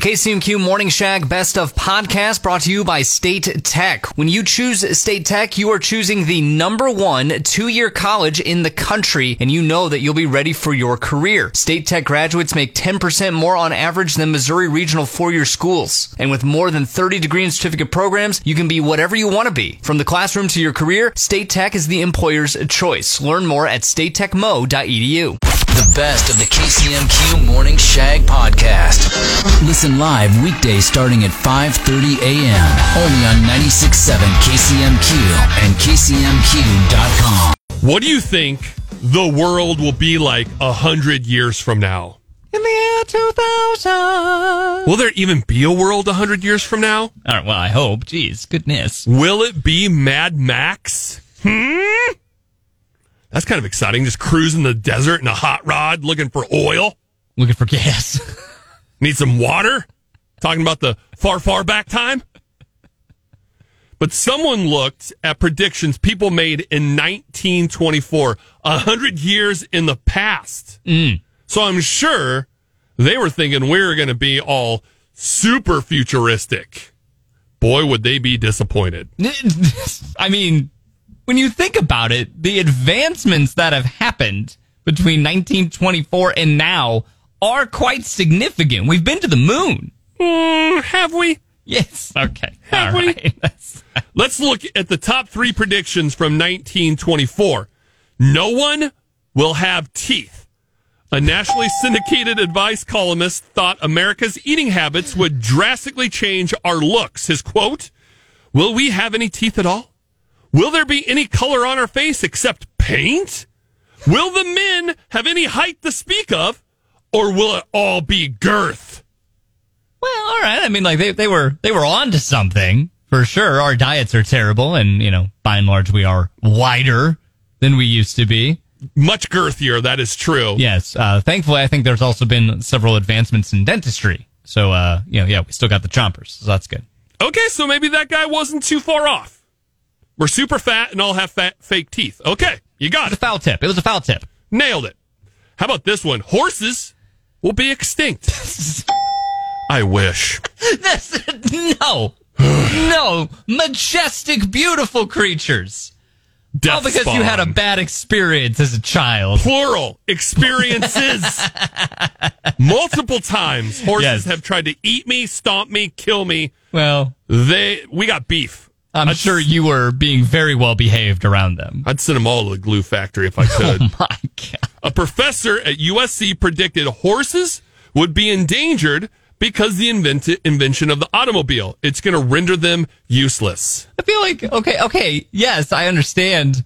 KCMQ Morning Shag Best of Podcast brought to you by State Tech. When you choose State Tech, you are choosing the number one two-year college in the country, and you know that you'll be ready for your career. State Tech graduates make 10% more on average than Missouri regional four-year schools. And with more than 30 degree and certificate programs, you can be whatever you want to be. From the classroom to your career, State Tech is the employer's choice. Learn more at statetechmo.edu. The best of the KCMQ Morning Shag podcast. Listen live weekdays starting at 5:30 a.m. only on 96.7 KCMQ and KCMQ.com. What do you think the world will be like a hundred years from now? In the year 2000. Will there even be a world a hundred years from now? All right, well, I hope. Jeez, goodness. Will it be Mad Max? Hmm? That's kind of exciting. Just cruising the desert in a hot rod looking for oil. Looking for gas. Need some water? Talking about the far, far back time? But someone looked at predictions people made in 1924, a hundred years in the past. Mm. So I'm sure they were thinking we're going to be all super futuristic. Boy, would they be disappointed. I mean, when you think about it, the advancements that have happened between 1924 and now are quite significant. We've been to the moon. Mm, have we? Yes. Okay. Have All we? right. Let's look at the top three predictions from 1924. No one will have teeth. A nationally syndicated advice columnist thought America's eating habits would drastically change our looks. His quote Will we have any teeth at all? Will there be any color on our face except paint? Will the men have any height to speak of? Or will it all be girth? Well, all right. I mean, like they, they were they were on to something for sure. Our diets are terrible, and you know, by and large, we are wider than we used to be. Much girthier, that is true. Yes. Uh, thankfully, I think there's also been several advancements in dentistry. So, uh, you know, yeah, we still got the chompers, so that's good. Okay, so maybe that guy wasn't too far off. We're super fat and all have fat, fake teeth. Okay, you got It's a it. foul tip. It was a foul tip. Nailed it. How about this one? Horses will be extinct. I wish. This, no, no, majestic, beautiful creatures. Death All because you had a bad experience as a child. plural experiences. Multiple times horses Yes. have tried to eat me, stomp me, kill me. Well, They we got beef. I'm I'd sure you were being very well behaved around them. I'd send them all to the glue factory if I oh could. Oh my god. A professor at USC predicted horses would be endangered because the invent- invention of the automobile. It's going to render them useless. I feel like okay, okay, yes, I understand.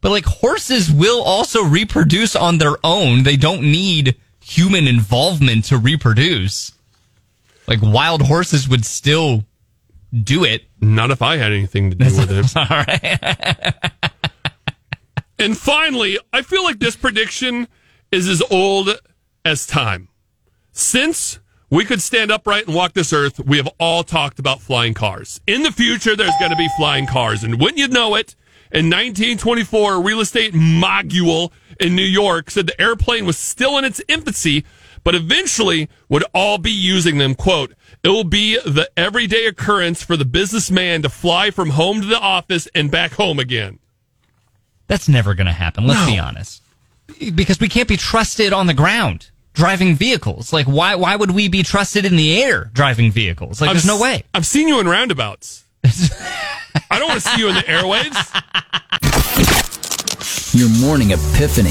But like horses will also reproduce on their own. They don't need human involvement to reproduce. Like wild horses would still do it. Not if I had anything to do with it. All right. And finally, I feel like this prediction is as old as time. Since we could stand upright and walk this earth, we have all talked about flying cars. In the future, there's going to be flying cars. And wouldn't you know it, in 1924, a real estate mogul in New York said the airplane was still in its infancy, but eventually would all be using them. Quote, it will be the everyday occurrence for the businessman to fly from home to the office and back home again. That's never going to happen. Let's be honest. Because we can't be trusted on the ground driving vehicles. Like why why would we be trusted in the air driving vehicles? Like there's no way. I've seen you in roundabouts. I don't want to see you in the airwaves. Your morning epiphany.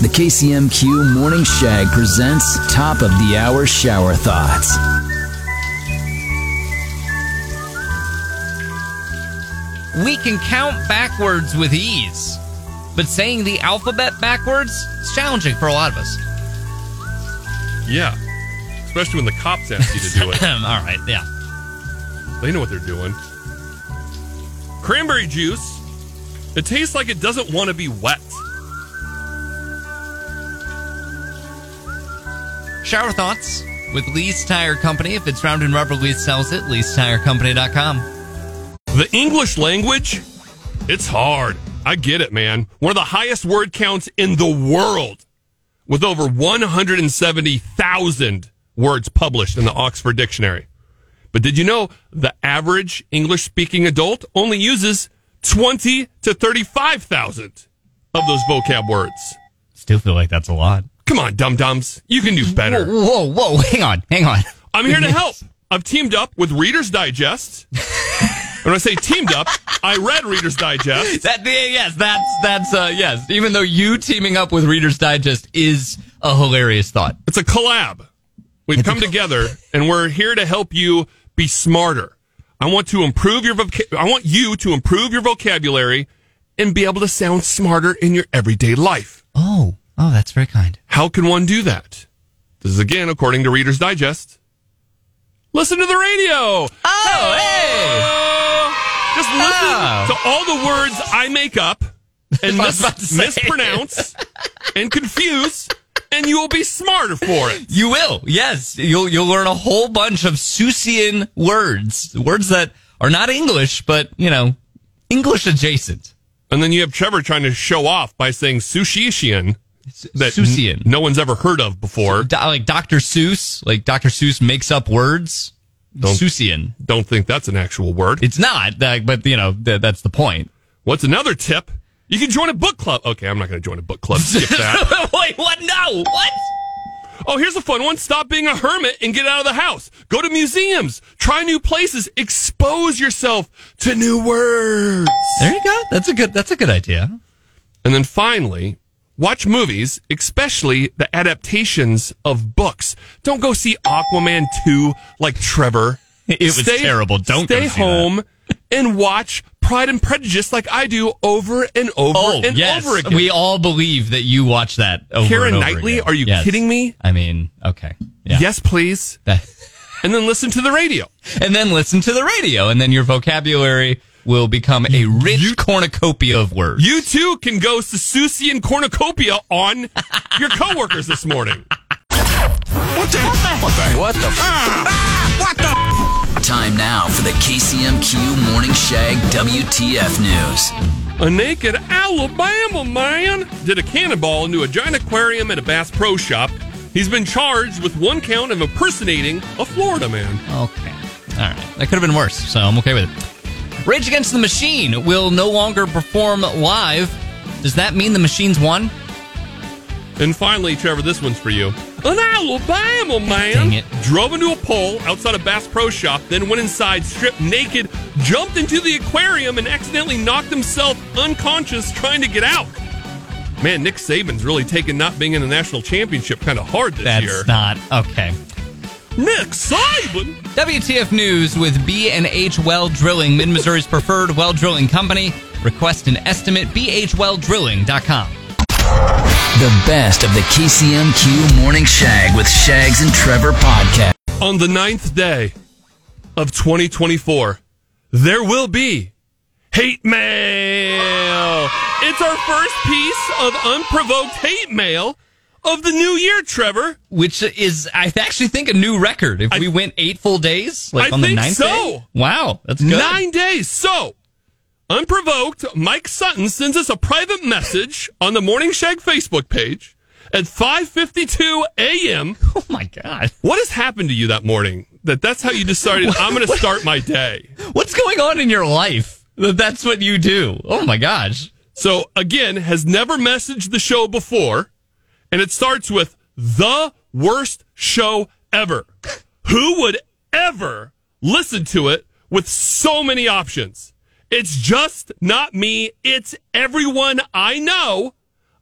The KCMQ Morning Shag presents Top of the Hour Shower Thoughts. We can count backwards with ease. But saying the alphabet backwards is challenging for a lot of us. Yeah. Especially when the cops ask you to do it. All right, yeah. They know what they're doing. Cranberry juice. It tastes like it doesn't want to be wet. Shower thoughts with Lee's Tire Company. If it's round and rubber, Lee's sells it. Lee'sTireCompany.com. The English language, it's hard. I get it, man. One of the highest word counts in the world with over 170,000 words published in the Oxford Dictionary. But did you know the average English speaking adult only uses 20 to 35,000 of those vocab words? Still feel like that's a lot. Come on, dum dums. You can do better. Whoa, whoa, hang on, hang on. I'm here to help. I've teamed up with Reader's Digest. when I say teamed up, I read Reader's Digest. That yes, that's that's uh yes. Even though you teaming up with Reader's Digest is a hilarious thought. It's a collab. We've come together and we're here to help you be smarter. I want to improve your voc- I want you to improve your vocabulary and be able to sound smarter in your everyday life. Oh, oh, that's very kind. How can one do that? This is again according to Reader's Digest. Listen to the radio. Oh, hey! Just listen to all the words I make up and I was about to mis- mispronounce and confuse, and you will be smarter for it. You will, yes. You'll you'll learn a whole bunch of Seussian words, words that are not English, but you know, English adjacent. And then you have Trevor trying to show off by saying Sushishian that Seussian. n- no one's ever heard of before. Do- like Dr. Seuss, like Dr. Seuss makes up words. Don't- Seussian. Don't think that's an actual word. It's not, but you know, that's the point. What's another tip? You can join a book club. Okay, I'm not going to join a book club. Skip that. Wait, what? No, what? Oh, here's a fun one. Stop being a hermit and get out of the house. Go to museums. Try new places. Expose yourself to new words. There you go. That's a good. That's a good idea. And then finally, watch movies, especially the adaptations of books. Don't go see Aquaman 2 like Trevor. It was terrible. Don't go stay see that. home and watch Pride and Prejudice like I do over and over Oh, and yes. over again. We all believe that you watch that over and over Knightley? again. Are you Yes. kidding me? I mean, okay. Yeah. Yes, please. And then listen to the radio. and then listen to the radio, and then your vocabulary will become a rich cornucopia of words. You too can go Sasusian cornucopia on your coworkers this morning. What the hell? What the f ah, Time now for the KCMQ Morning Shag WTF News. A naked Alabama man did a cannonball into a giant aquarium at a Bass Pro Shop. He's been charged with one count of impersonating a Florida man. Okay. All right. That could have been worse, so I'm okay with it. Rage Against the Machine will no longer perform live. Does that mean the machines won? And finally, Trevor, this one's for you. An Alabama man dang it. drove into a pole outside a Bass Pro Shop, then went inside, stripped naked, jumped into the aquarium, and accidentally knocked himself unconscious trying to get out. Man, Nick Saban's really taken not being in the national championship kind of hard this That's year. not okay. Nick Saban? WTF News with B&H Well Drilling, Mid Missouri's preferred well drilling company. Request an estimate, bhwelldrilling.com. The best of the KCMQ Morning Shag with Shags and Trevor podcast. On the ninth day of 2024, there will be hate mail. It's our first piece of unprovoked hate mail of the new year, Trevor. Which is, I actually think, a new record. If I- we went eight full days, like I on the ninth so. day. Wow, that's good. Nine days. So, unprovoked, Mike Sutton sends us a private message on the Morning Shag Facebook page at 5:52 a.m. Oh my god, What has happened to you that morning? That that's how you decided I'm going to start my day. what's going on in your life? That That's what you do. Oh my gosh. So again, has never messaged the show before, and it starts with the worst show ever. Who would ever listen to it with so many options? It's just not me. It's everyone I know.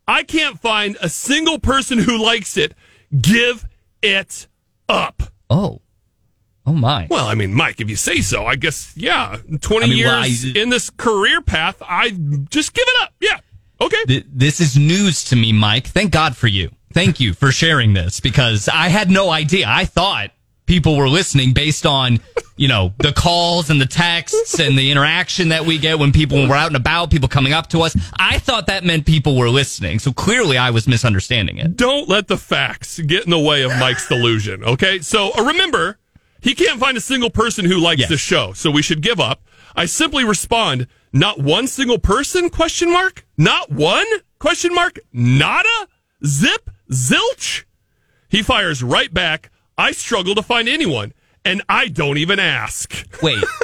I can't find a single person who likes it. Give it up. Oh, oh my. Well, I mean, Mike, if you say so, I guess, yeah. 20 I mean, well, years I- in this career path, I just give it up. Yeah. Okay. Th- this is news to me, Mike. Thank God for you. Thank you for sharing this because I had no idea. I thought people were listening based on, you know, the calls and the texts and the interaction that we get when people were out and about, people coming up to us. I thought that meant people were listening. So clearly I was misunderstanding it. Don't let the facts get in the way of Mike's delusion. Okay. So uh, remember, he can't find a single person who likes Yes. the show. So we should give up. I simply respond, not one single person? Question mark. Not one? Question mark. Nada? Zip? Zilch? He fires right back. I struggle to find anyone, and I don't even ask. Wait.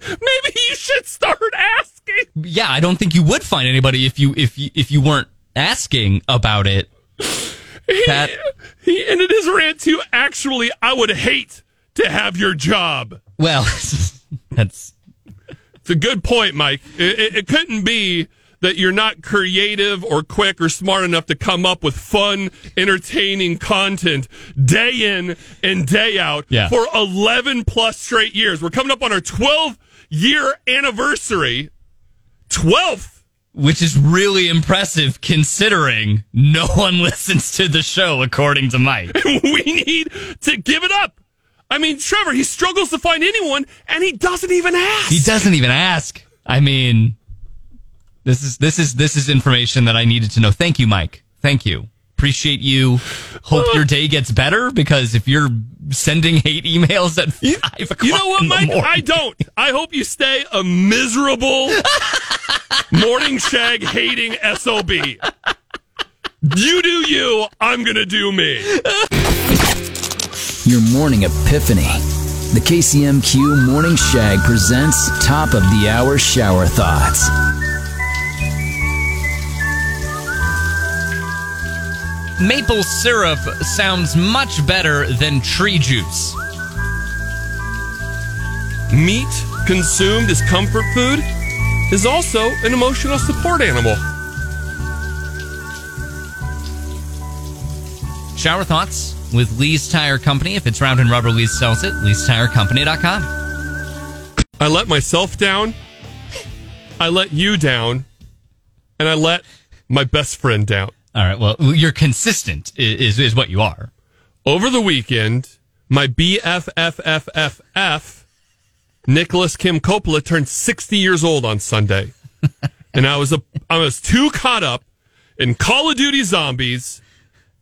Maybe you should start asking. yeah, I don't think you would find anybody if you if you if you weren't asking about it. That He ended his rant to actually, I would hate to have your job. well, that's It's a good point, Mike. It, it, it couldn't be that you're not creative or quick or smart enough to come up with fun, entertaining content day in and day out Yeah. for 11 plus straight years. We're coming up on our 12 year anniversary. 12th. which is really impressive considering no one listens to the show according to Mike. we need to give it up. I mean, Trevor, he struggles to find anyone and he doesn't even ask. He doesn't even ask. I mean, this is this is this is information that I needed to know. Thank you, Mike. Thank you. Appreciate you. Hope your day gets better because if you're sending hate emails at five o'clock, You know what, Mike? morning- I don't. I hope you stay a miserable morning shag hating SOB. You do you. I'm going to do me. Your morning epiphany. The KCMQ Morning Shag presents Top of the Hour Shower Thoughts. Maple syrup sounds much better than tree juice. Meat consumed as comfort food is also an emotional support animal. Shower thoughts with Lee's Tire Company. If it's round and rubber, Lee's sells it. Lee'sTireCompany.com. I let myself down. I let you down. And I let my best friend down. All right. Well, you're consistent is is what you are. Over the weekend, my BFFFFF, Nicholas Kim Coppola, turned 60 years old on Sunday. and I was a, I was too caught up in Call of Duty Zombies,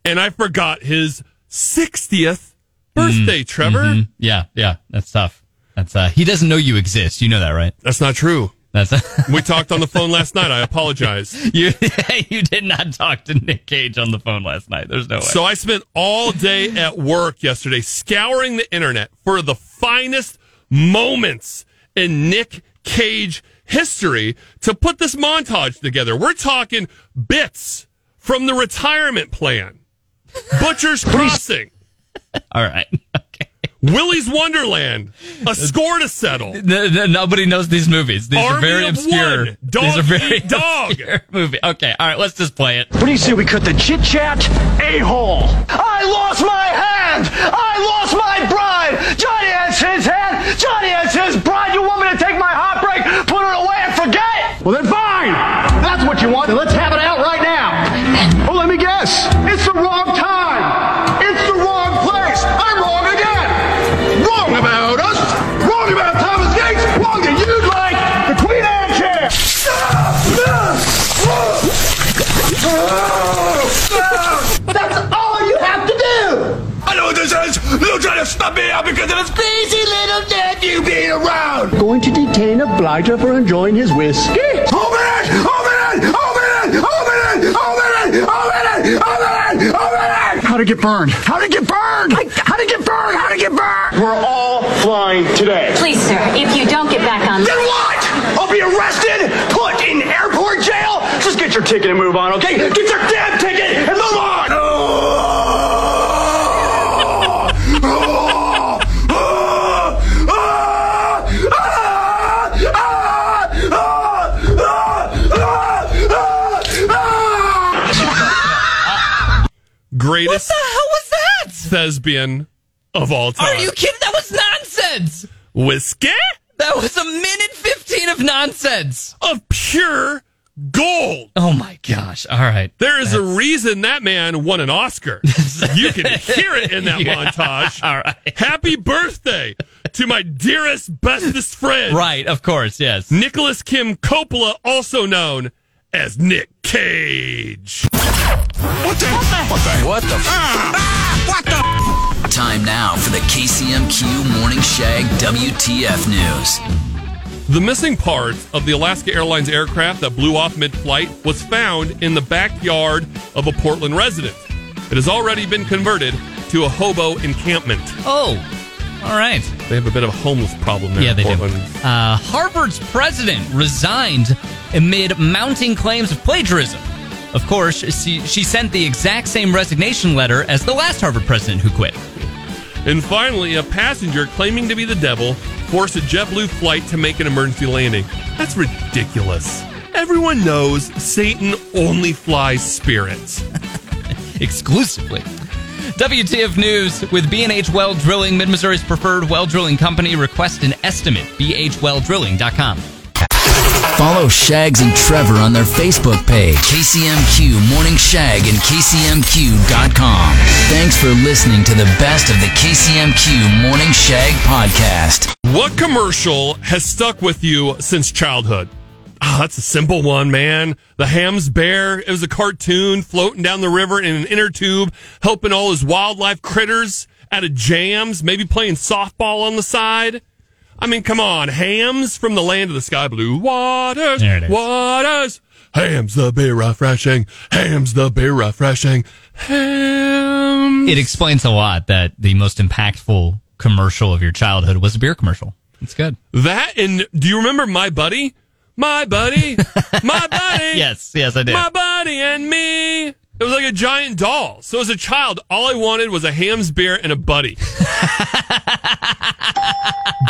and I forgot his 60th birthday, Trevor. Yeah, yeah. That's tough. That's uh. He doesn't know you exist. You know that, right? That's not true. That's We talked on the phone last night. I apologize. you. you did not talk to Nick Cage on the phone last night. There's no way. So I spent all day at work yesterday scouring the internet for the finest moments in Nick Cage history to put this montage together. We're talking bits from the retirement plan, Butcher's Crossing, All right. Okay. Willie's Wonderland, A Score to Settle. N- n- nobody knows these movies. These are Army very of obscure. One. Dog these are very Eat Dog. movie. Okay. All right. Let's just play it. What do you say we cut the chit chat a hole? I lost my hand! I lost my bride! Johnny has his hand! Johnny has his bride! You want me to take my heartbreak, put it away, and forget? Well, then fine! That's what you want, then let's have it out right now! Oh, let me guess. It's the wrong They'll try to stop me because of his crazy little nephew being around! Going to detain a blighter for enjoying his whiskey? Open it! Open it! Open it! Open it! Open it! Open it! Open it! Open it! How'd it get burned? How'd it get burned? How'd it get burned? How'd it get burned? We're all flying today. Please, sir, if you don't get back on. Then what? I'll be arrested, put in airport jail. Just get your ticket and move on, okay? Get your damn ticket Greatest What the hell was that? thespian of all time. Are you kidding? That was nonsense. Whiskey That was a minute fifteen of nonsense. of pure gold. Oh my gosh! All right. There is a reason that man won an Oscar. you can hear it in that Yeah. montage. All right. Happy birthday to my dearest, bestest friend, Right. Of course. Yes. Nicholas Kim Coppola, also known as Nick Cage. Time now for the KCMQ Morning Shag WTF News. The missing part of the Alaska Airlines aircraft that blew off mid flight was found in the backyard of a Portland resident. It has already been converted to a hobo encampment. Oh, all right. They have a bit of a homeless problem there. Yeah, in they do. Portland. Uh, Harvard's president resigned amid mounting claims of plagiarism. Of course, she, she sent the exact same resignation letter as the last Harvard president who quit. And finally, a passenger claiming to be the devil forced a JetBlue flight to make an emergency landing. That's ridiculous. Everyone knows Satan only flies spirits. exclusively. WTF News with B&H Well Drilling, Mid Missouri's preferred well drilling company. Request an estimate. BHWellDrilling.com. Follow Shags and Trevor on their Facebook page, KCMQ Morning Shag and KCMQ.com. Thanks for listening to the best of the KCMQ Morning Shag podcast. What commercial has stuck with you since childhood? Ah, that's a simple one, man. The Hamm's Bear. It was a cartoon floating down the river in an inner tube, helping all his wildlife critters out of jams, maybe playing softball on the side. I mean, come on. Hamm's from the land of the sky blue waters. There it is. Waters. Hamm's the beer refreshing. Hamm's the beer refreshing. Hamm's. It explains a lot that the most impactful commercial of your childhood was a beer commercial. It's good. That and do you remember my buddy? My buddy, my buddy. Yes, yes, I did. My buddy and me. It was like a giant doll. So as a child, all I wanted was a Hamm's beer and a buddy.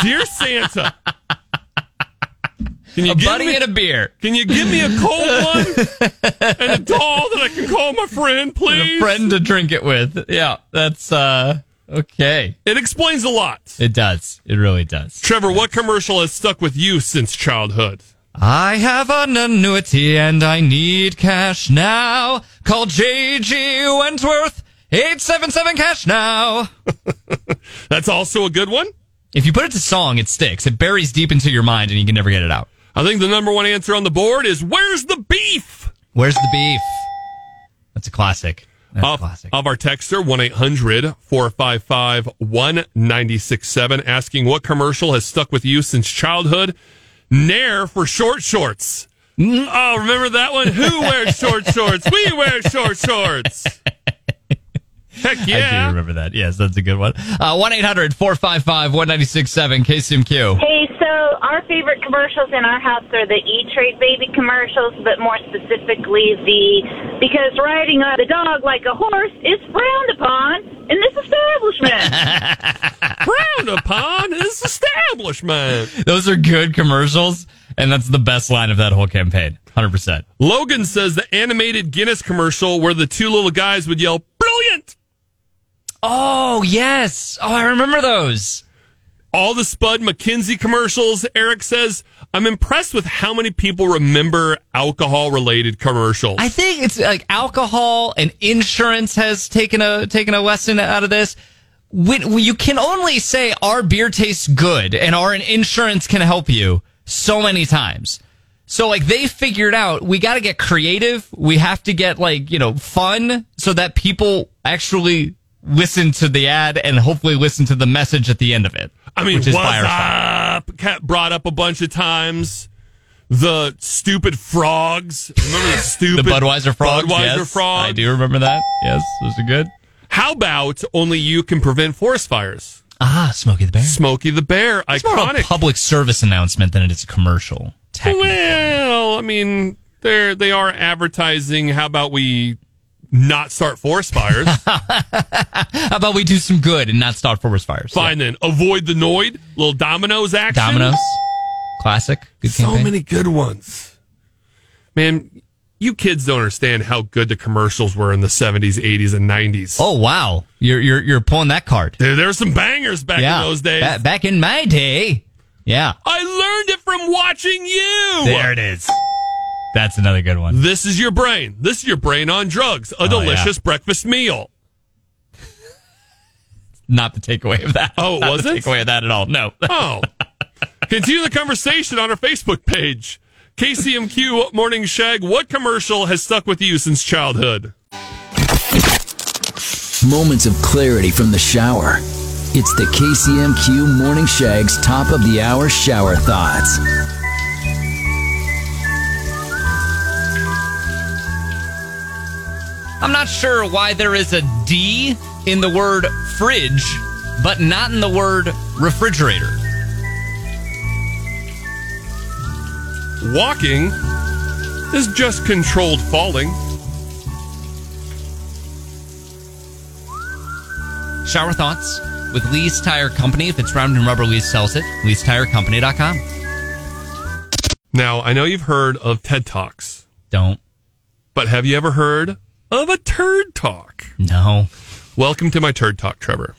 Dear Santa, can you a give buddy me, and a beer. can you give me a cold one and a doll that I can call my friend, please? A friend to drink it with. Yeah, that's uh okay. It explains a lot. It does. It really does. Trevor, what commercial has stuck with you since childhood? I have an annuity and I need cash now. Call JG Wentworth. 877 cash now. That's also a good one. If you put it to song, it sticks. It buries deep into your mind and you can never get it out. I think the number one answer on the board is where's the beef? Where's the beef? That's a classic. That's a classic. of our texter, 1 800 455 1967, asking what commercial has stuck with you since childhood? Nair for short shorts. Mm, oh, remember that one? Who wears short shorts? We wear short shorts. Heck I do remember that. Yes, that's a good one. Uh, 1 800 455 1967 KCMQ. Hey, so our favorite commercials in our house are the E Trade Baby commercials, but more specifically the because riding on the dog like a horse is frowned upon in this establishment. Frowned upon in this establishment. Those are good commercials, and that's the best line of that whole campaign. 100%. Logan says the animated Guinness commercial where the two little guys would yell, Brilliant! Oh, yes. Oh, I remember those. all the Spud MacKenzie commercials. Eric says, I'm impressed with how many people remember alcohol related commercials. I think it's like alcohol and insurance has taken a taken a lesson out of this. When, when you can only say our beer tastes good and our insurance can help you so many times. So like they figured out we got to get creative. We have to get like, you know, fun so that people actually listen to the ad and hopefully listen to the message at the end of it. I mean, which is what's up? Cat brought up a bunch of times. The stupid frogs. Remember the The stupid Budweiser frogs. Budweiser yes, frogs. I do remember that. Yes, those are good. How about only you can prevent forest fires? Ah, Smokey the Bear. Smokey the Bear, It's more of a iconic. public service announcement than it is a commercial. Well, I mean, they're they are advertising. How about we not start forest fires? How about we do some good and not start forest fires? Fine then. Avoid the Noid. Little Domino's Yeah. action. Domino's. Classic. Good So campaign. many good ones. Man, you kids don't understand how good the commercials were in the 70s, 80s, and 90s. Oh wow, you're you're you're pulling that card. There, there were some bangers back yeah. in those days. Ba- back in my day. Yeah. I learned it from watching you. There it is. That's another good one. This is your brain. This is your brain on drugs. A Oh, delicious breakfast meal. Not the takeaway of that. Oh, Not was the it? takeaway of that at all? No. Oh. Continue the conversation on our Facebook page. KCMQ Morning Shag. What commercial has stuck with you since childhood? Moments of clarity from the shower. It's the KCMQ Morning Shag's top of the hour shower thoughts. I'm not sure why there is a D in the word fridge, but not in the word refrigerator? Walking is just controlled falling. Shower thoughts with Lee's Tire Company. If it's round and rubber, Lee's sells it. Lee'sTireCompany.com. Now, I know you've heard of TED Talks, Don't. but have you ever heard of a turd talk? No. Welcome to my turd talk, Trevor.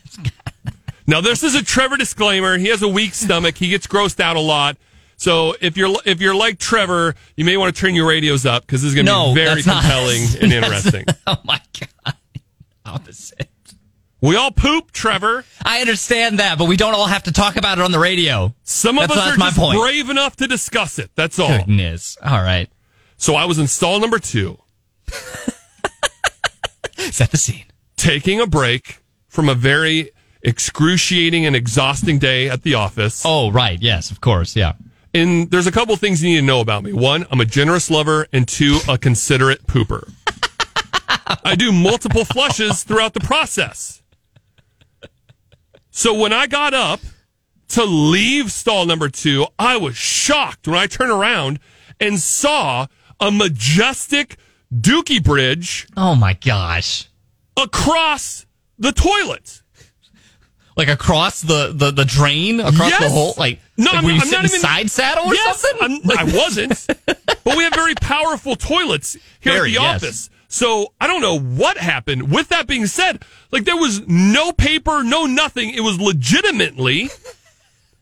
now, this is a Trevor disclaimer. He has a weak stomach. He gets grossed out a lot. So if you're if you're like Trevor, you may want to turn your radios up because this is going to No, be very that's not- compelling and interesting. Oh my God. Opposite. We all poop, Trevor. I understand that, but we don't all have to talk about it on the radio. Some of us that's are just point. brave enough to discuss it. That's all. Goodness. All right. So I was in stall number two, Set the scene. taking a break from a very excruciating and exhausting day at the office. Oh, right. Yes, of course. Yeah. And there's a couple things you need to know about me. One, I'm a generous lover, and two, a considerate pooper. I do multiple flushes throughout the process. So when I got up to leave stall number two, I was shocked when I turned around and saw a majestic Dookie Bridge Oh my gosh. across the toilet. Like across the, the, the drain, across the Yes. whole, like, No, like I'm- were you I'm not even- side saddle or yes, something? I'm, I wasn't. but we have very powerful toilets here Very, at the yes. office. So I don't know what happened. With that being said, like there was no paper, no nothing. It was legitimately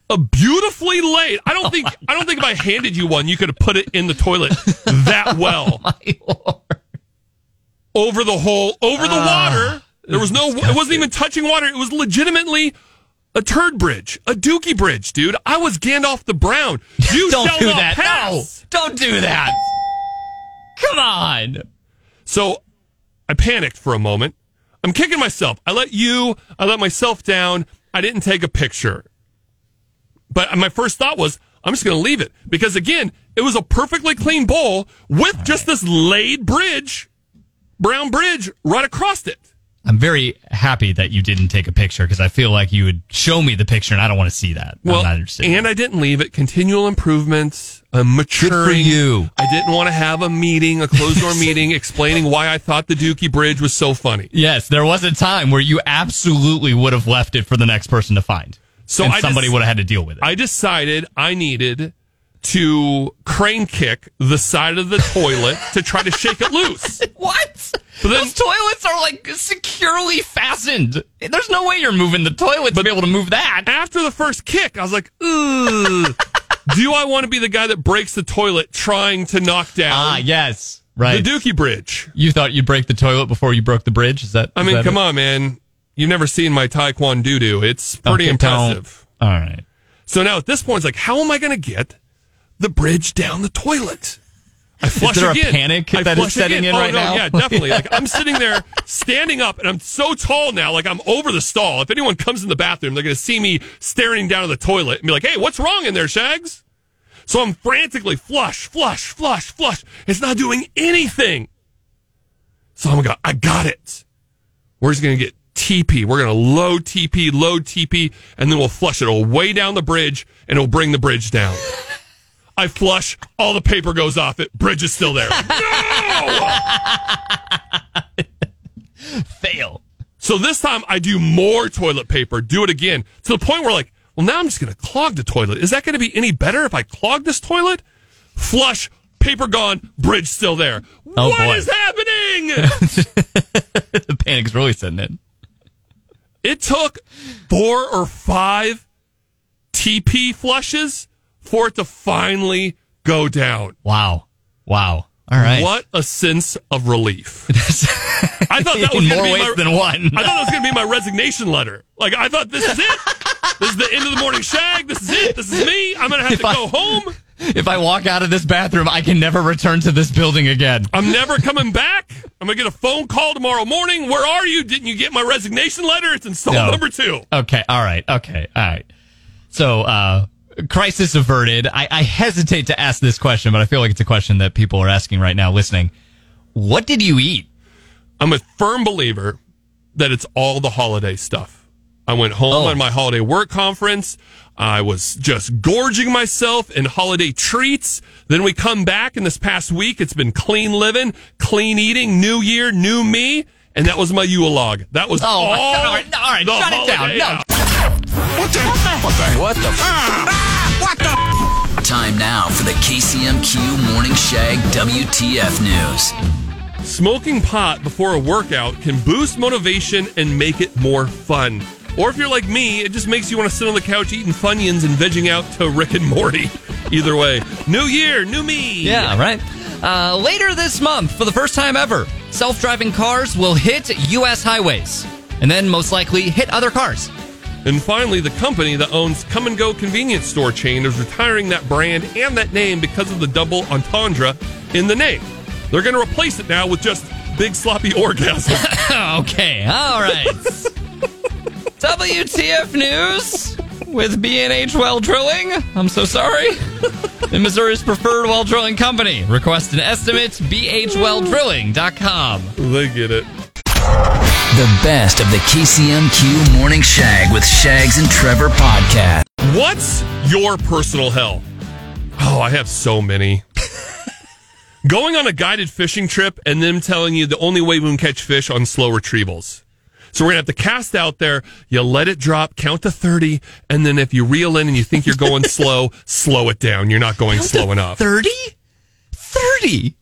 a beautifully laid. I don't think I don't think if I handed you one, you could have put it in the toilet that well lord. over the hole, over the Ah, water. There was no. It wasn't even touching water. It was legitimately. A turd bridge, a dookie bridge, dude. I was Gandalf the Brown. You Don't do that. pass. No. Don't do that. Come on. So I panicked for a moment. I'm kicking myself. I let you, I let myself down. I didn't take a picture. But my first thought was, I'm just going to leave it. Because again, it was a perfectly clean bowl with just this laid bridge, brown bridge right across it. I'm very happy that you didn't take a picture because I feel like you would show me the picture and I don't want to see that. Well, I'm and that. I didn't leave it. Continual improvements, uh, maturing. you. I didn't want to have a meeting, a closed door meeting, explaining why I thought the Dookie Bridge was so funny. yes, there was a time where you absolutely would have left it for the next person to find. So and I somebody would have had to deal with it. I decided I needed to crane kick the side of the toilet to try to shake it loose. what? But then- Those toilets are like securely fastened. There's no way you're moving the toilet to be able to move that. After the first kick, I was like, do I want to be the guy that breaks the toilet trying to knock down Ah, yes. Right. the Dookie Bridge? you thought you'd break the toilet before you broke the bridge? Is that? I mean, come on, man. You've never seen my Taekwondo doo It's pretty impressive. All right. So now at this point, it's like, how am I going to get the bridge down the toilet? I flush there a again. panic I that is setting again. in oh, right no, now? Yeah, definitely. Like I'm sitting there, standing up, and I'm so tall now. Like I'm over the stall. If anyone comes in the bathroom, they're going to see me staring down at the toilet and be like, "Hey, what's wrong in there, Shags?" So I'm frantically flush, flush, flush, flush. It's not doing anything. So I'm going, I got it. We're just going to get TP. We're going to load TP, load TP, and then we'll flush it all way down the bridge and it'll bring the bridge down. I flush, all the paper goes off it, bridge is still there. No! Fail. So this time I do more toilet paper, do it again to the point where like, well, now I'm just going to clog the toilet. Is that going to be any better if I clog this toilet? Flush, paper gone, bridge still there. Oh, What boy. is happening? the panic's really setting in. It took four or five TP flushes for it to finally go down. Wow. Wow. All right. What a sense of relief. I thought that was more ways my, than one. I thought that was going to be my resignation letter. Like I thought this is it. this is the end of the morning shag. This is it. This is me. I'm going to have If to I- go home. If I walk out of this bathroom, I can never return to this building again. I'm never coming back. I'm going to get a phone call tomorrow morning. Where are you? Didn't you get my resignation letter? It's in stall No. number two. Okay. All right. Okay. All right. So, uh, crisis averted. I, I hesitate to ask this question, but I feel like it's a question that people are asking right now listening. What did you eat? I'm a firm believer that it's all the holiday stuff. I went home Oh. on my holiday work conference. I was just gorging myself in holiday treats. Then we come back, and this past week it's been clean living, clean eating, new year, new me. And that was my Yule log. That was Oh, all. my God. All right, all right, the shut it down. holiday No. hour. Ah, Time now for the KCMQ Morning Shag WTF News. Smoking pot before a workout can boost motivation and make it more fun. Or if you're like me, it just makes you want to sit on the couch eating Funyuns and vegging out to Rick and Morty. Either way, new year, new me. Yeah, right. Uh, later this month, for the first time ever, self driving cars will hit U.S. highways and then most likely hit other cars. And finally, the company that owns Kum & Go convenience store chain is retiring that brand and that name because of the double entendre in the name. They're going to replace it now with just big sloppy orgasm. okay, all right. WTF News with B&H Well Drilling. I'm so sorry. The Missouri's preferred well drilling company. Request an estimate, bhwelldrilling.com. they get it. The best of the KCMQ Morning Shag with Shags and Trevor podcast. What's your personal hell? Oh, I have so many. Going on a guided fishing trip and them telling you the only way we can catch fish on slow retrievals. So we're gonna have to cast out there. You let it drop, count to thirty, and then if you reel in and you think you're going slow, slow it down. You're not going slow enough. 30? 30?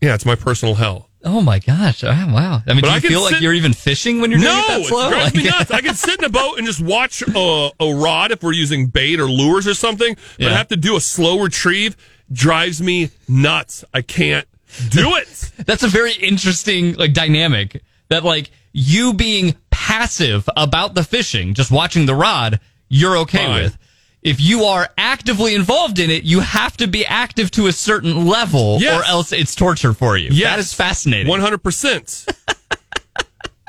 Yeah, it's my personal hell. Oh my gosh. Oh, wow. I mean, But do you can feel like you're even fishing when you're doing No, it that it slow? drives me nuts. I can sit in a boat and just watch a, a rod if we're using bait or lures or something, but Yeah. have to do a slow retrieve drives me nuts. I can't do it. That's a very interesting like dynamic that like you being passive about the fishing, just watching the rod, you're okay Fine. with. If you are actively involved in it, you have to be active to a certain level Yes. or else it's torture for you. Yes. That is fascinating. One hundred percent.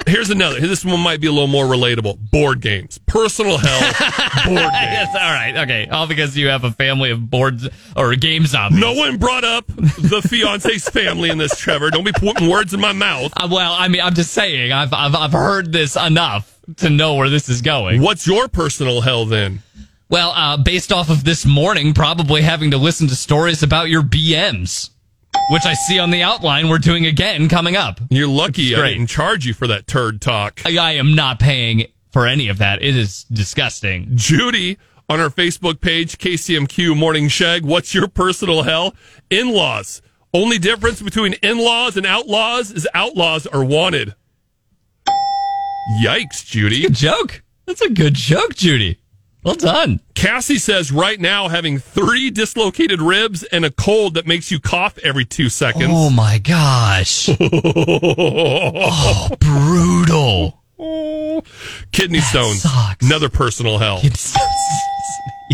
Here's another. This one might be a little more relatable. Board games, personal hell. board games. Yes, all right. Okay. All because you have a family of boards or game zombies. No one brought up the fiance's family in this, Trevor. Don't be putting words in my mouth. Uh, well, I mean, I'm just saying, I've, I've, I've heard this enough to know where this is going. What's your personal hell then? Well, uh, based off of this morning, probably having to listen to stories about your BMs, which I see on the outline we're doing again coming up. You're lucky I didn't charge you for that turd talk. I, I am not paying for any of that. It is disgusting. Judy on our Facebook page, KCMQ Morning Shag. What's your personal hell? In laws. Only difference between in laws and outlaws is outlaws are wanted. Yikes, Judy. Good joke. That's a good joke, Judy. Well done. Cassie says right now having three dislocated ribs and a cold that makes you cough every two seconds. Oh my gosh. oh, brutal. Oh. Kidney stones. sucks. Another personal hell.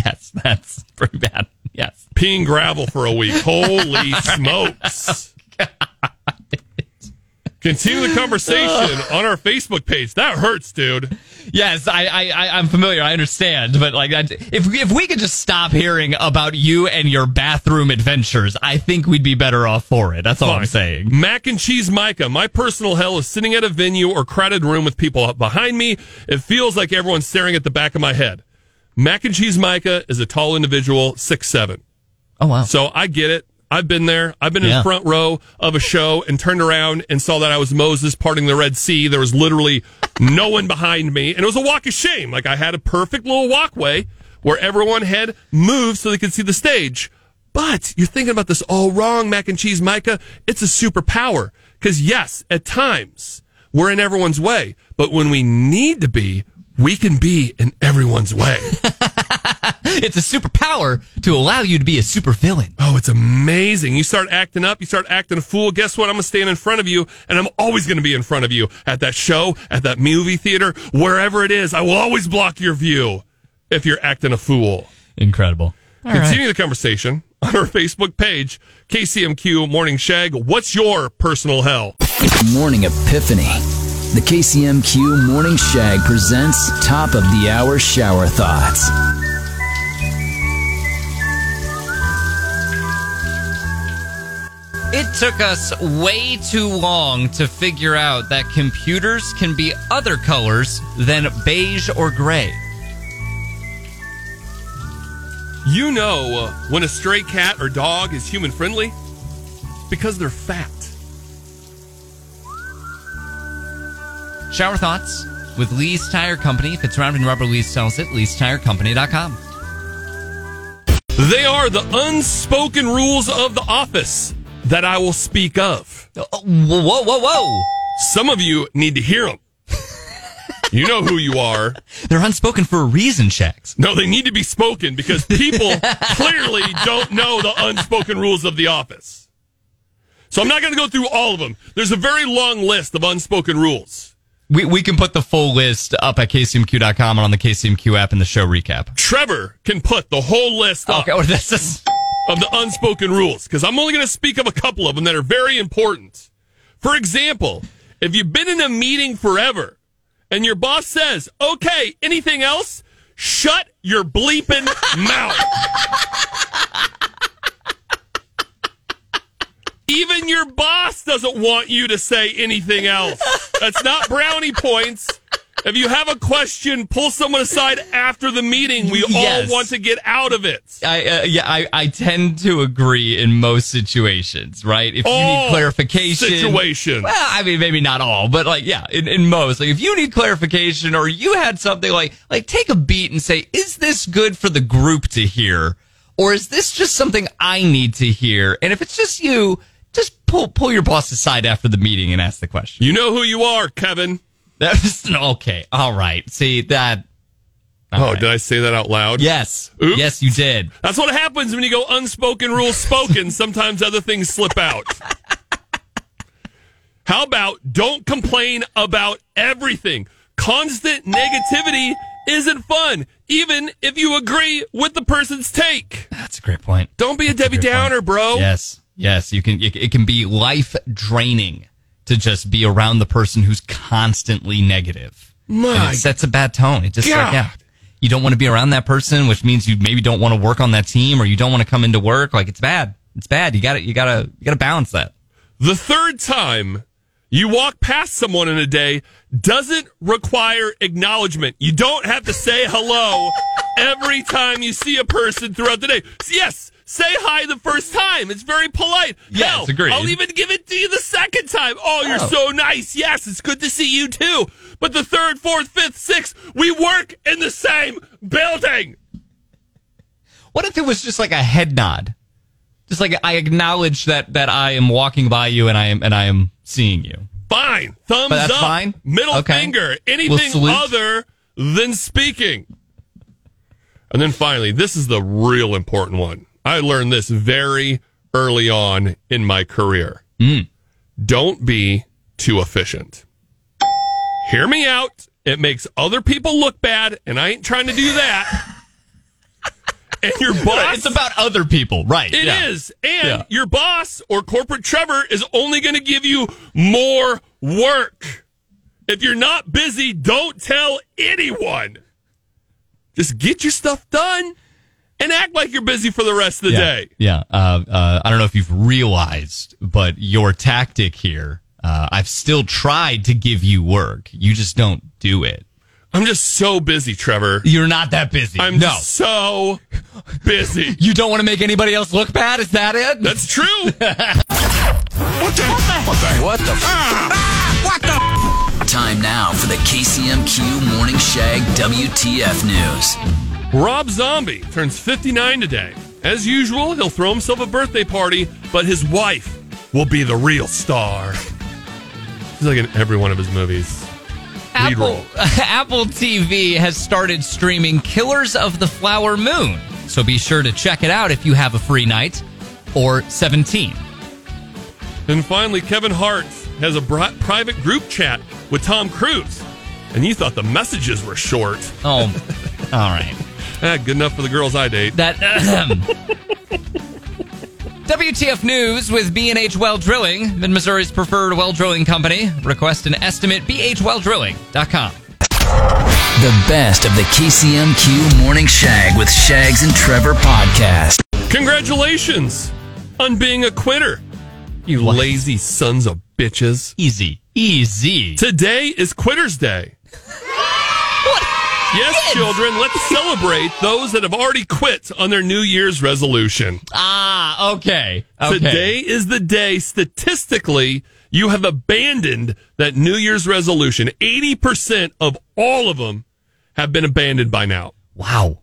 Yes, that's pretty bad. Yes. Peeing gravel for a week. Holy smokes. Continue the conversation on our Facebook page. That hurts, dude. Yes, I, I, I I'm familiar. I understand, but like, if if we could just stop hearing about you and your bathroom adventures, I think we'd be better off for it. That's all I'm saying. Mac and cheese Micah. My personal hell is sitting at a venue or crowded room with people up behind me. It feels like everyone's staring at the back of my head. Mac and cheese Micah is a tall individual, six seven. Oh wow. So I get it. I've been there. I've been in the front row of a show and turned around and saw that I was Moses parting the Red Sea. There was literally no one behind me. And it was a walk of shame. Like I had a perfect little walkway where everyone had moved so they could see the stage. But you're thinking about this all wrong, mac and cheese, Micah. It's a superpower. Because yes, at times we're in everyone's way. But when we need to be, we can be in everyone's way. It's a superpower to allow you to be a supervillain. Oh, it's amazing. You start acting up, you start acting a fool. Guess what? I'm going to stand in front of you, and I'm always going to be in front of you at that show, at that movie theater, wherever it is. I will always block your view if you're acting a fool. Incredible. All right. Continue the conversation on our Facebook page, KCMQ Morning Shag. What's your personal hell? Morning Epiphany. The KCMQ Morning Shag presents Top of the Hour Shower Thoughts. It took us way too long to figure out that computers can be other colors than beige or gray. You know when a stray cat or dog is human friendly? Because they're fat. Shower thoughts with Lee's Tire Company. If it's round and rubber, Lee's sells it. Lee'sTireCompany.com. They are the unspoken rules of the office that I will speak of. Oh, Whoa, whoa, whoa! Some of you need to hear them. you know who you are. They're unspoken for a reason, Shags. No, they need to be spoken because people clearly don't know the unspoken rules of the office. So I'm not going to go through all of them. There's a very long list of unspoken rules. We, we can put the full list up at kcmq.com and on the KCMQ app in the show recap. Trevor can put the whole list up Okay, well, this is. Of the unspoken rules because I'm only going to speak of a couple of them that are very important. For example, if you've been in a meeting forever and your boss says, okay, anything else? Shut your bleeping mouth. Even your boss doesn't want you to say anything else. That's not brownie points. If you have a question, pull someone aside after the meeting. We Yes. all want to get out of it. I, uh, yeah, I, I tend to agree in most situations, right? If you need clarification. situations. Well, I mean, maybe not all, but like, yeah, in, in most. Like, if you need clarification or you had something like, like, take a beat and say, is this good for the group to hear? Or is this just something I need to hear? And if it's just you, just pull, pull your boss aside after the meeting and ask the question. You know who you are, Kevin. That's okay. All right. See that. Oh, right. did I say that out loud? Yes. Oops. Yes, you did. That's what happens when you go unspoken rules spoken. Sometimes other things slip out. How about don't complain about everything? Constant negativity isn't fun, even if you agree with the person's take. That's a great point. Don't be a Debbie point. Downer, bro. Yes, yes, you can. It can be life draining to just be around the person who's constantly negative. My it sets a bad tone. It just like, yeah, you don't want to be around that person, which means you maybe don't want to work on that team, or you don't want to come into work. Like it's bad. It's bad. You got to You got to. You got to balance that. The third time you walk past someone in a day doesn't require acknowledgement. You don't have to say hello every time you see a person throughout the day. Yes, say hi the first time. It's very polite. Yes, Hell, agreed. I'll even give it to you the second time. Oh, you're Oh. so nice. Yes, it's good to see you too. But the third, fourth, fifth, sixth, we work in the same building. What if it was just like a head nod? Just like I acknowledge that that I am walking by you and I am and I am seeing you. Fine. Thumbs up. fine? Middle Okay. finger. We'll Anything other than speaking. And then finally, this is the real important one. I learned this very early on in my career. Mm. Don't be too efficient. Hear me out. It makes other people look bad, and I ain't trying to do that. and your boss. It's about other people, right? It yeah. is, And Yeah. your boss or corporate Trevor is only going to give you more work. If you're not busy, don't tell anyone. Just get your stuff done and act like you're busy for the rest of the yeah. day. Yeah. Uh, uh, I don't know if you've realized, but your tactic here, uh, I've still tried to give you work. You just don't do it. I'm just so busy, Trevor. You're not that busy. I'm no. so busy. you don't want to make anybody else look bad? Is that it? That's true. What the hell? What the f what the f Time now for the KCMQ Morning Shag WTF News. Rob Zombie turns 59 today. As usual, he'll throw himself a birthday party, but his wife will be the real star. She's like in every one of his movies. Apple. Apple TV has started streaming Killers of the Flower Moon. So be sure to check it out if you have a free night or 17. And finally, Kevin Hart has a bri- private group chat with Tom Cruise. And you thought the messages were short. Oh, all right. Eh, good enough for the girls I date. That WTF News with B&H Well Drilling, Mid Missouri's preferred well drilling company. Request an estimate bhwelldrilling.com. The best of the KCMQ Morning Shag with Shags and Trevor podcast. Congratulations on being a quitter. You lazy sons of bitches. Easy. Easy. Today is Quitters Day. Yes, children, let's celebrate those that have already quit on their New Year's resolution. Ah, okay. okay. Today is the day statistically you have abandoned that New Year's resolution. 80% of all of them have been abandoned by now. Wow.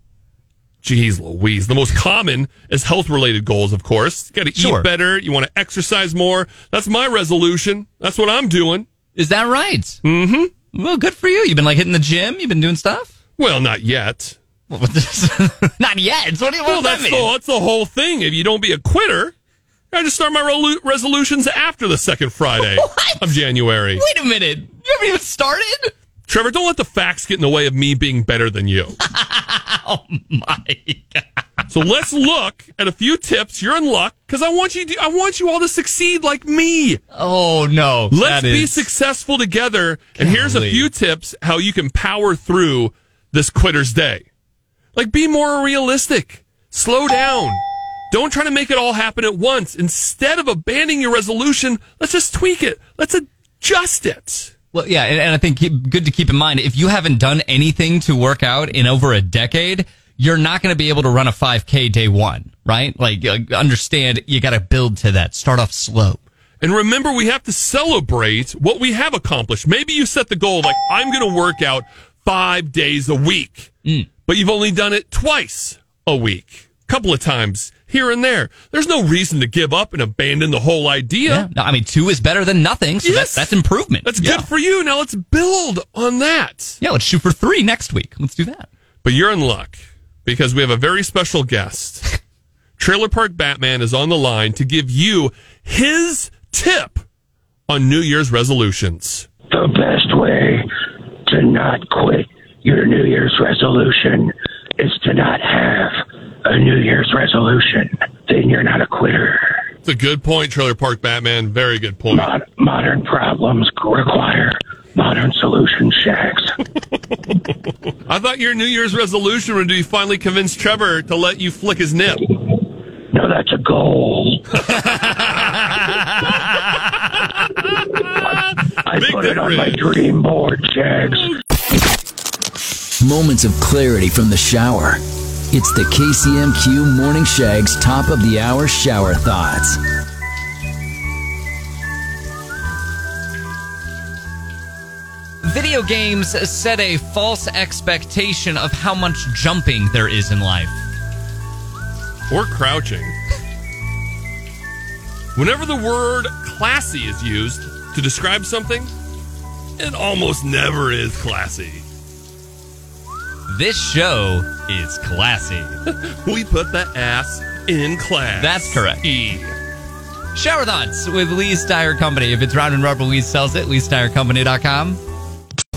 Jeez Louise. The most common is health related goals, of course. You got to Sure. eat better. You want to exercise more. That's my resolution. That's what I'm doing. Is that right? Mm-hmm. Well, good for you. You've been like hitting the gym. You've been doing stuff. Well, not yet. What was this? Not yet. What do you Well, that's that the, that's the whole thing. If you don't be a quitter, I just start my relu- resolutions after the second Friday What? of January. Wait a minute. You haven't even started? Trevor, don't let the facts get in the way of me being better than you. Oh my god. So let's look at a few tips. You're in luck because I want you. To, I want you all to succeed like me. Oh no. Let's be is- successful together. And here's a few tips how you can power through this quitter's day. Like be more realistic. Slow down. Don't try to make it all happen at once. Instead of abandoning your resolution, let's just tweak it. Let's adjust it. Well, yeah, and, and I think keep, good to keep in mind if you haven't done anything to work out in over a decade, you're not going to be able to run a 5K day one, right? Like, uh, understand you got to build to that. Start off slow. And remember, we have to celebrate what we have accomplished. Maybe you set the goal like, I'm going to work out five days a week, mm. but you've only done it twice a week, a couple of times here and there. There's no reason to give up and abandon the whole idea. Yeah. No, I mean, two is better than nothing, so Yes. that's, that's improvement. That's yeah. good for you. Now let's build on that. Yeah, let's shoot for three next week. Let's do that. But you're in luck because we have a very special guest. Trailer Park Batman is on the line to give you his tip on New Year's resolutions. the best way to not quit your New Year's resolution is to not have a New Year's resolution. Then you're not a quitter. It's a good point, Trailer Park Batman. Very good point. Mod- modern problems require modern solution Shags. I thought your New Year's resolution would be finally convince Trevor to let you flick his nip. No, that's a goal. I Big put it on my dream board, Shags. Moments of clarity from the shower. It's the KCMQ Morning Shag's top of the hour shower thoughts. Video games set a false expectation of how much jumping there is in life. Or crouching. Whenever the word classy is used to describe something, it almost never is classy. This show is classy. We put the ass in class. That's correct. E. Shower Thoughts with Lee's Tire Company. If it's round and rubber, Lee sells it. Lee'sTireCompany.com.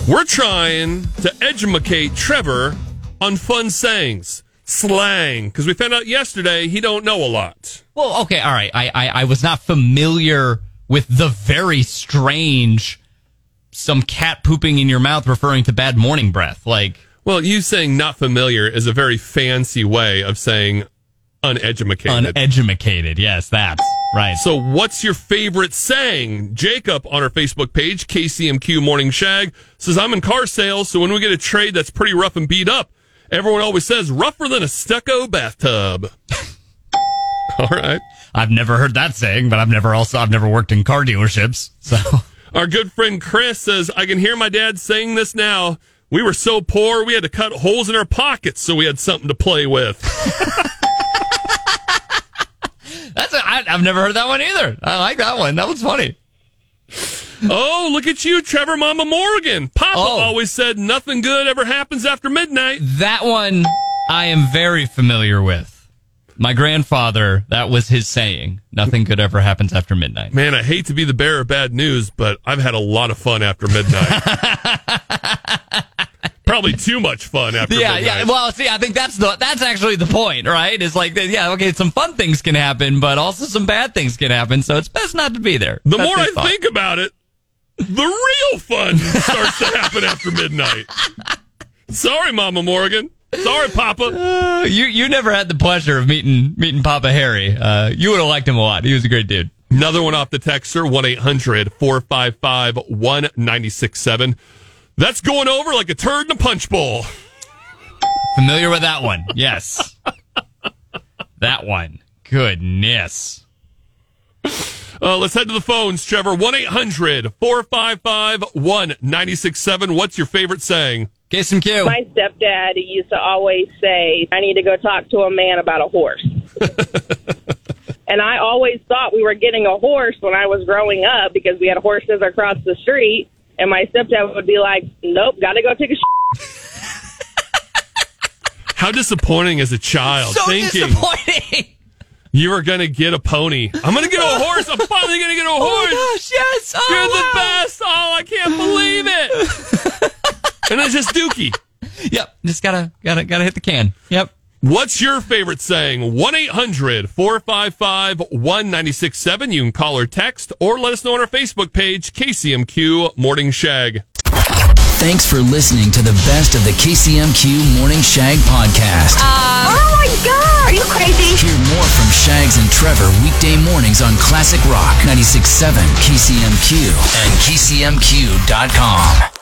We're trying to educate Trevor on fun sayings, slang, because we found out yesterday he don't know a lot. Well, okay, all right. I, I, I was not familiar with the very strange some cat pooping in your mouth referring to bad morning breath. Like, Well, you saying not familiar is a very fancy way of saying uneducated. uneducated. Yes, that's right. so, what's your favorite saying? Jacob on our Facebook page, KCMQ Morning Shag, says, I'm in car sales, so when we get a trade that's pretty rough and beat up, everyone always says, rougher than a stucco bathtub. All right. I've never heard that saying, but I've never also I've never worked in car dealerships. So Our good friend Chris says, I can hear my dad saying this now. We were so poor, we had to cut holes in our pockets so we had something to play with. that's a, I, I've never heard that one either. I like that one. That was funny. oh, look at you, Trevor Mama Morgan. Papa Oh. always said nothing good ever happens after midnight. That one I am very familiar with. My grandfather, that was his saying. Nothing good ever happens after midnight. Man, I hate to be the bearer of bad news, but I've had a lot of fun after midnight. Probably too much fun after Yeah, midnight. yeah. Well, see, I think that's the that's actually the point, right? Is like, yeah, okay, some fun things can happen, but also some bad things can happen. So it's best not to be there. the That's more I thought. think about it, the real fun starts to happen after midnight. Sorry, Mama Morgan. Sorry, Papa. Uh, you you never had the pleasure of meeting meeting Papa Harry. Uh, you would have liked him a lot. He was a great dude. Another one off the texter, 1 800 455 1967. That's going over like a turd in a punch bowl. Familiar with that one? Yes. that one. Goodness. Uh, let's head to the phones, Trevor. 1 800 455 1967. What's your favorite saying? Get some Q. My stepdad used to always say, I need to go talk to a man about a horse. and I always thought we were getting a horse when I was growing up because we had horses across the street. And my stepdad would be like, Nope, got to go take a How disappointing as a child So thinking disappointing. you are going to get a pony. I'm going to get a horse. I'm finally going to get a oh horse. gosh, yes. Oh, You're the best. Oh, I can't believe it. And it's just Dookie. Yep. Just gotta gotta gotta hit the can. Yep. What's your favorite saying? 1 800 455 1967. You can call or text or let us know on our Facebook page, KCMQ Morning Shag. Thanks for listening to the best of the KCMQ Morning Shag podcast. Uh, oh my god! Are you crazy? Hear more from Shags and Trevor weekday mornings on Classic Rock 96.7 KCMQ and KCMQ.com.